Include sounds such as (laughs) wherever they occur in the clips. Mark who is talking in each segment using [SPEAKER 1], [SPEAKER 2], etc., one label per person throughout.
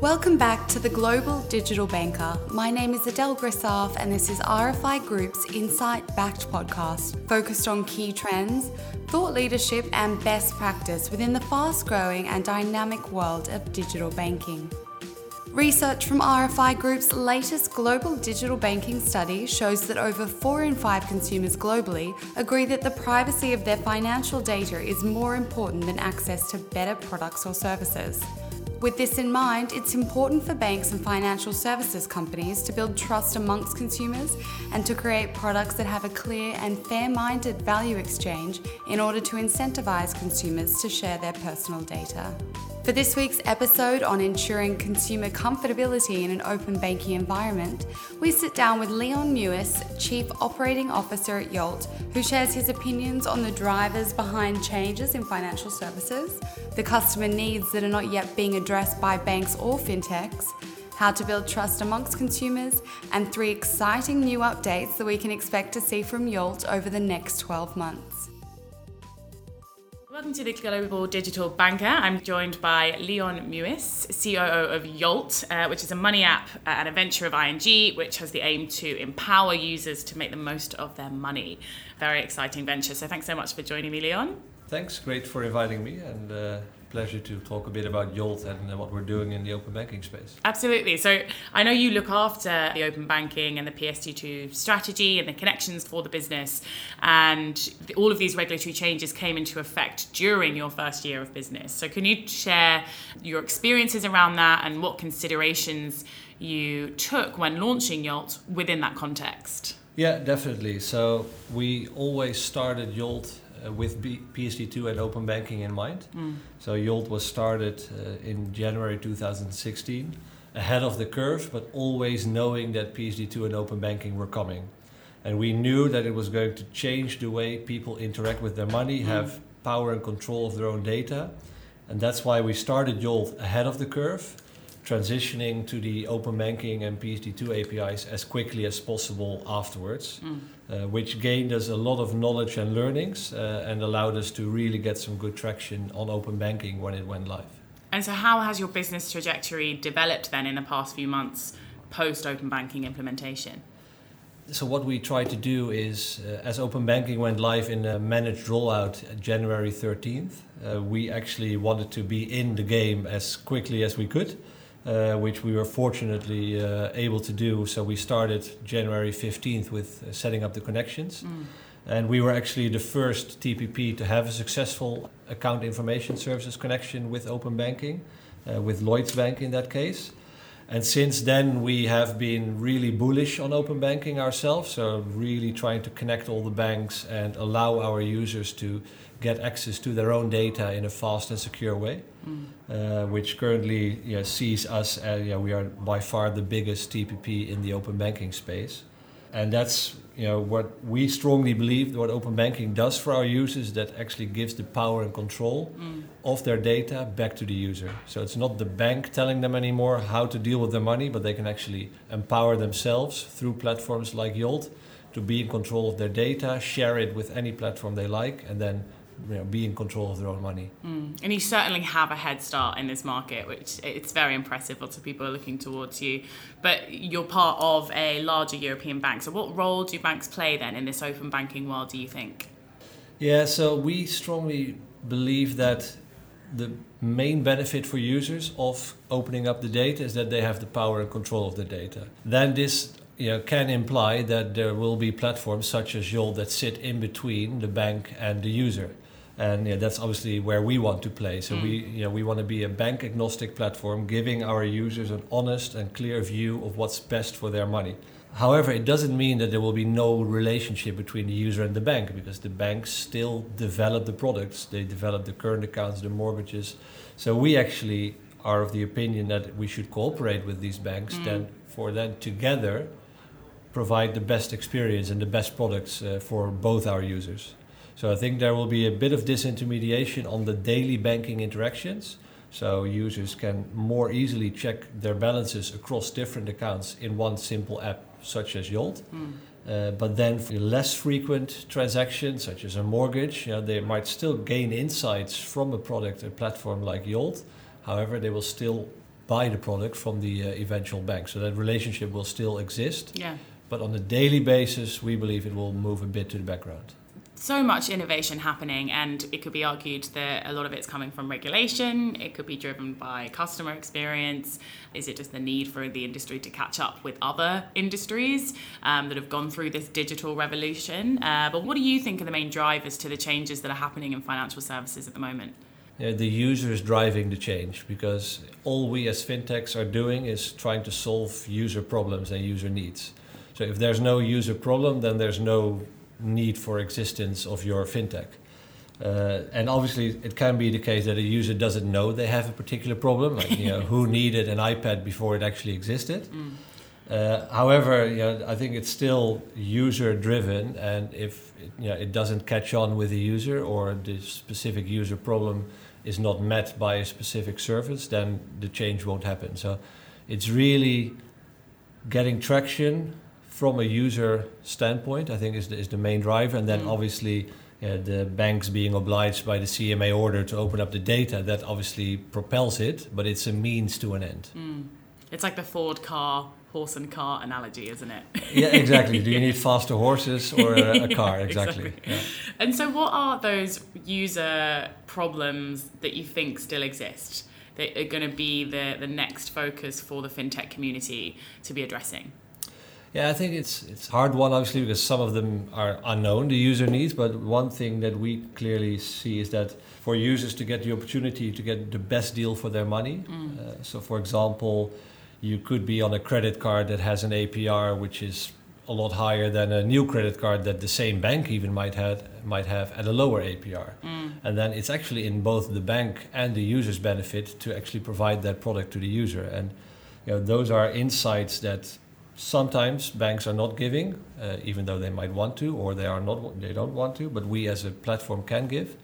[SPEAKER 1] Welcome back to the Global Digital Banker. My name is Adele Grissaf, and this is RFI Group's insight backed podcast focused on key trends, thought leadership, and best practice within the fast growing and dynamic world of digital banking. Research from RFI Group's latest global digital banking study shows that over 4 in 5 consumers globally agree that the privacy of their financial data is more important than access to better products or services. With this in mind, it's important for banks and financial services companies to build trust amongst consumers and to create products that have a clear and fair minded value exchange in order to incentivise consumers to share their personal data. For this week's episode on ensuring consumer comfortability in an open banking environment, we sit down with Leon Muis, Chief Operating Officer at Yolt, who shares his opinions on the drivers behind changes in financial services, the customer needs that are not yet being addressed by banks or fintechs, how to build trust amongst consumers, and three exciting new updates that we can expect to see from Yolt over the next 12 months.
[SPEAKER 2] Welcome to the Global Digital Banker. I'm joined by Leon Muis, COO of Yolt, uh, which is a money app uh, and a venture of ING, which has the aim to empower users to make the most of their money. Very exciting venture. So thanks so much for joining me, Leon.
[SPEAKER 3] Thanks, great for inviting me, and uh, pleasure to talk a bit about Yolt and uh, what we're doing in the open banking space.
[SPEAKER 2] Absolutely. So I know you look after the open banking and the PSD2 strategy and the connections for the business, and all of these regulatory changes came into effect during your first year of business. So can you share your experiences around that and what considerations you took when launching Yolt within that context?
[SPEAKER 3] Yeah, definitely. So we always started Yolt with B- PSD2 and open banking in mind. Mm. So Yolt was started uh, in January 2016, ahead of the curve, but always knowing that PSD2 and open banking were coming. And we knew that it was going to change the way people interact with their money, mm. have power and control of their own data. And that's why we started Yolt ahead of the curve transitioning to the open banking and PSD2 APIs as quickly as possible afterwards, mm. uh, which gained us a lot of knowledge and learnings uh, and allowed us to really get some good traction on open banking when it went live.
[SPEAKER 2] And so, how has your business trajectory developed then in the past few months post open banking implementation?
[SPEAKER 3] So what we tried to do is, uh, as open banking went live in a managed rollout January 13th, uh, we actually wanted to be in the game as quickly as we could uh, which we were fortunately uh, able to do. So we started January 15th with uh, setting up the connections. Mm. And we were actually the first TPP to have a successful account information services connection with open banking, uh, with Lloyds Bank in that case. And since then, we have been really bullish on open banking ourselves. So, really trying to connect all the banks and allow our users to get access to their own data in a fast and secure way, mm. uh, which currently know, sees us as you know, we are by far the biggest TPP in the open banking space. And that's you know what we strongly believe what open banking does for our users that actually gives the power and control mm. of their data back to the user. So it's not the bank telling them anymore how to deal with their money, but they can actually empower themselves through platforms like Yolt to be in control of their data, share it with any platform they like, and then you know, be in control of their own money.
[SPEAKER 2] Mm. And you certainly have a head start in this market, which it's very impressive. Lots of people are looking towards you. But you're part of a larger European bank. So, what role do banks play then in this open banking world, do you think?
[SPEAKER 3] Yeah, so we strongly believe that the main benefit for users of opening up the data is that they have the power and control of the data. Then this you know, can imply that there will be platforms such as Yolt that sit in between the bank and the user and yeah, that's obviously where we want to play. So mm. we, you know, we want to be a bank agnostic platform, giving our users an honest and clear view of what's best for their money. However, it doesn't mean that there will be no relationship between the user and the bank because the banks still develop the products. They develop the current accounts, the mortgages. So we actually are of the opinion that we should cooperate with these banks mm. then for them together provide the best experience and the best products uh, for both our users. So I think there will be a bit of disintermediation on the daily banking interactions. So users can more easily check their balances across different accounts in one simple app, such as Yolt. Mm. Uh, but then for less frequent transactions, such as a mortgage, you know, they might still gain insights from a product, a platform like Yolt. However, they will still buy the product from the uh, eventual bank. So that relationship will still exist.
[SPEAKER 2] Yeah.
[SPEAKER 3] But on a daily basis, we believe it will move a bit to the background
[SPEAKER 2] so much innovation happening, and it could be argued that a lot of it's coming from regulation. It could be driven by customer experience. Is it just the need for the industry to catch up with other industries um, that have gone through this digital revolution? Uh, but what do you think are the main drivers to the changes that are happening in financial services at the moment?
[SPEAKER 3] Yeah, the user is driving the change because all we as fintechs are doing is trying to solve user problems and user needs. So if there's no user problem, then there's no need for existence of your fintech. Uh, and obviously, it can be the case that a user doesn't know they have a particular problem, like you know, (laughs) who needed an iPad before it actually existed. Mm. Uh, however, you know, I think it's still user-driven, and if you know, it doesn't catch on with the user or the specific user problem is not met by a specific service, then the change won't happen. So, it's really getting traction from a user standpoint, I think is the, is the main driver, and then mm. obviously the banks being obliged by the CMA order to open up the data, that obviously propels it, but it's a means to an end.
[SPEAKER 2] Mm. It's like the Ford car, horse and car analogy, isn't it?
[SPEAKER 3] yeah, exactly. Do you (laughs) need faster horses or a, a (laughs) car? Exactly. exactly. Yeah.
[SPEAKER 2] And so, what are those user problems that you think still exist that are going to be the, the next focus for the fintech community to be addressing?
[SPEAKER 3] Yeah, I think it's it's hard one obviously because some of them are unknown the user needs, but one thing that we clearly see is that for users to get the opportunity to get the best deal for their money. Mm. Uh, so, for example, you could be on a credit card that has an APR which is a lot higher than a new credit card that the same bank even might have might have at a lower APR. Mm. And then it's actually in both the bank and the user's benefit to actually provide that product to the user. And you know, those are insights that sometimes banks are not giving, uh, even though they might want to, or they are not, they don't want to. But we as a platform can give.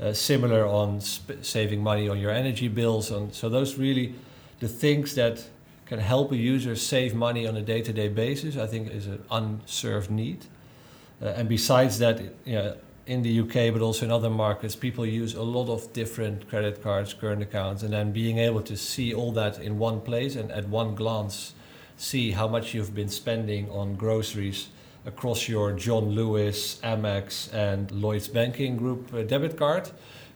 [SPEAKER 3] Uh, similar on sp- saving money on your energy bills, and so those really the things that can help a user save money on a day-to-day basis. I think is an unserved need. Uh, and besides that, you know, in the UK, but also in other markets, people use a lot of different credit cards, current accounts, and then being able to see all that in one place and at one glance see how much you've been spending on groceries across your John Lewis, Amex, and Lloyd's Banking Group uh, debit card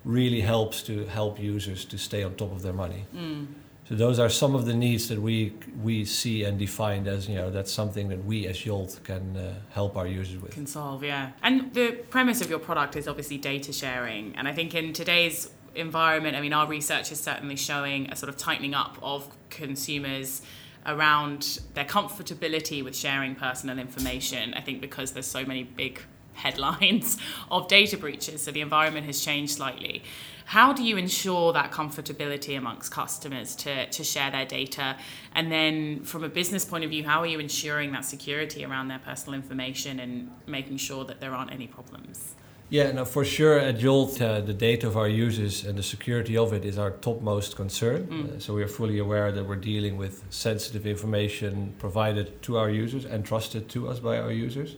[SPEAKER 3] really helps to help users to stay on top of their money. Mm. So those are some of the needs that we we see and define as you know that's something that we as Yolt can uh, help our users with.
[SPEAKER 2] Can solve, yeah. And the premise of your product is obviously data sharing, and I think in today's environment, I mean, our research is certainly showing a sort of tightening up of consumers around their comfortability with sharing personal information. I think because there's so many big (laughs) headlines of data breaches, so the environment has changed slightly. How do you ensure that comfortability amongst customers to, to share their data? And then, from a business point of view, how are you ensuring that security around their personal information and making sure that there aren't any problems?
[SPEAKER 3] Yeah, no, for sure at Yolt, uh, the data of our users and the security of it is our topmost concern. Mm. Uh, so we are fully aware that we're dealing with sensitive information provided to our users and trusted to us by our users.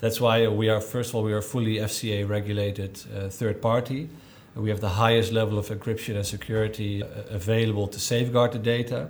[SPEAKER 3] That's why we are, first of all, we are fully FCA regulated uh, third party. We have the highest level of encryption and security uh, available to safeguard the data.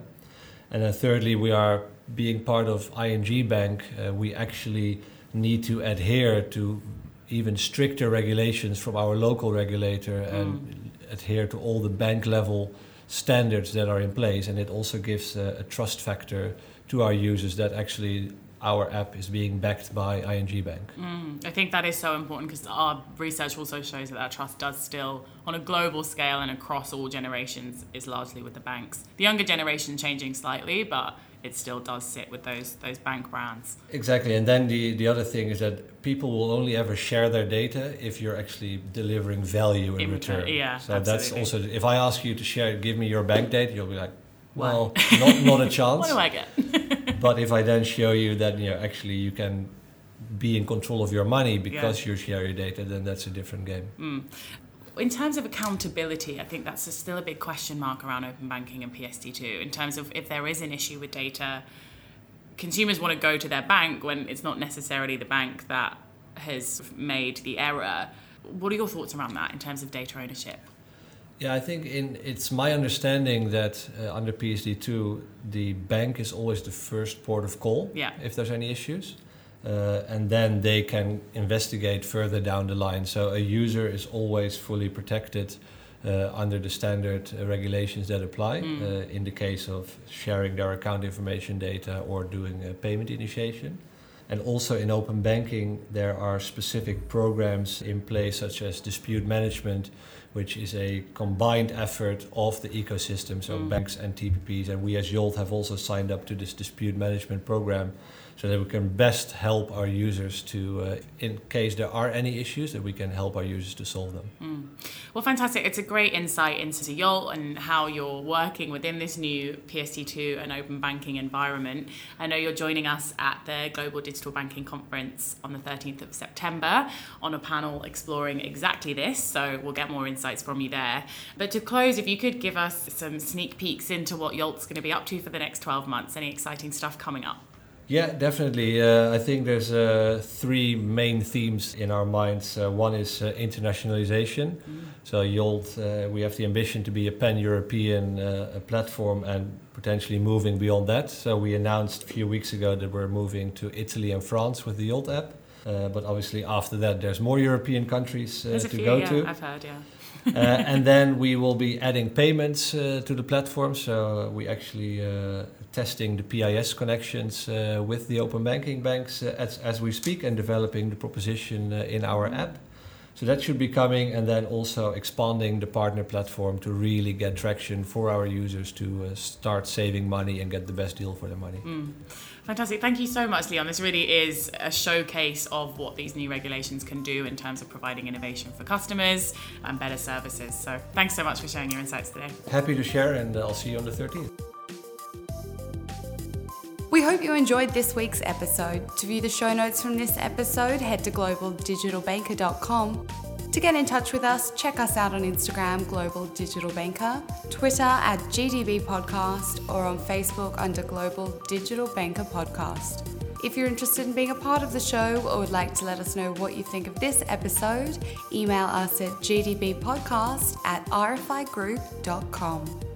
[SPEAKER 3] And then thirdly, we are being part of ING Bank, uh, we actually need to adhere to even stricter regulations from our local regulator mm. and adhere to all the bank level standards that are in place. And it also gives a, a trust factor to our users that actually our app is being backed by ING Bank.
[SPEAKER 2] Mm, I think that is so important because our research also shows that that trust does still, on a global scale and across all generations, is largely with the banks. The younger generation changing slightly, but it still does sit with those those bank brands.
[SPEAKER 3] Exactly, and then the the other thing is that people will only ever share their data if you're actually delivering value in, in return.
[SPEAKER 2] return. Yeah,
[SPEAKER 3] so absolutely. that's also if I ask you to share, give me your bank data, you'll be like, well, not not a (laughs) chance.
[SPEAKER 2] what do I get? (laughs)
[SPEAKER 3] but if I then show you that you know actually you can be in control of your money because yeah. you share your data, then that's a different game.
[SPEAKER 2] Mm in terms of accountability, I think that's a, still a big question mark around open banking and PSD2. In terms of if there is an issue with data, consumers want to go to their bank when it's not necessarily the bank that has made the error. What are your thoughts around that in terms of data ownership?
[SPEAKER 3] Yeah, I think in it's my understanding that uh, under PSD2, the bank is always the first port of call
[SPEAKER 2] Yeah.
[SPEAKER 3] if there's any issues. Uh, and then they can investigate further down the line. So a user is always fully protected uh, under the standard uh, regulations that apply
[SPEAKER 2] Mm.
[SPEAKER 3] uh, in the case of sharing their account information data or doing a payment initiation. And also in open banking, there are specific programs in place, such as dispute management, which is a combined effort of the ecosystem, so
[SPEAKER 2] Mm.
[SPEAKER 3] banks and TPPs. And we as Yolt have also signed up to this dispute management program so that we can best help our users to, uh, in case there are any issues, that we can help our users to solve them.
[SPEAKER 2] Mm. Well, fantastic. It's a great insight into Yolt and how you're working within this new PSD2 and open banking environment. I know you're joining us at the Global Digital Banking Conference on the 13th of September on a panel exploring exactly this. So we'll get more insights from you there. But to close, if you could give us some sneak peeks into what Yolt's going to be up to for the next 12 months, any exciting stuff coming up?
[SPEAKER 3] Yeah, definitely. Uh, I think there's uh, three main themes in our minds. Uh, one is uh, internationalization. So Yolt, uh, we have the ambition to be a pan-European uh, platform and potentially moving beyond that. So we announced a few weeks ago that we're moving to Italy and France with the Yolt app. Uh, but obviously after that, there's more European countries uh, to
[SPEAKER 2] few,
[SPEAKER 3] go
[SPEAKER 2] yeah,
[SPEAKER 3] to.
[SPEAKER 2] I've heard, yeah.
[SPEAKER 3] uh, and then we will be adding payments uh, to the platform. So we actually uh, testing the PIS connections uh, with the open banking banks uh, as, as we speak and developing the proposition uh, in our app. So that should be coming, and then also expanding the partner platform to really get traction for our users to uh, start saving money and get the best deal for their money.
[SPEAKER 2] Mm. Fantastic. Thank you so much, Leon. This really is a showcase of what these new regulations can do in terms of providing innovation for customers and better services. So thanks so much for sharing your insights today.
[SPEAKER 3] Happy to share, and I'll see you on the 13th.
[SPEAKER 1] We hope you enjoyed this week's episode. To view the show notes from this episode, head to globaldigitalbanker.com. To get in touch with us, check us out on Instagram, Global Digital Banker, Twitter at GDB Podcast, or on Facebook under Global Digital Banker Podcast. If you're interested in being a part of the show or would like to let us know what you think of this episode, email us at gdbpodcast at rfigroup.com.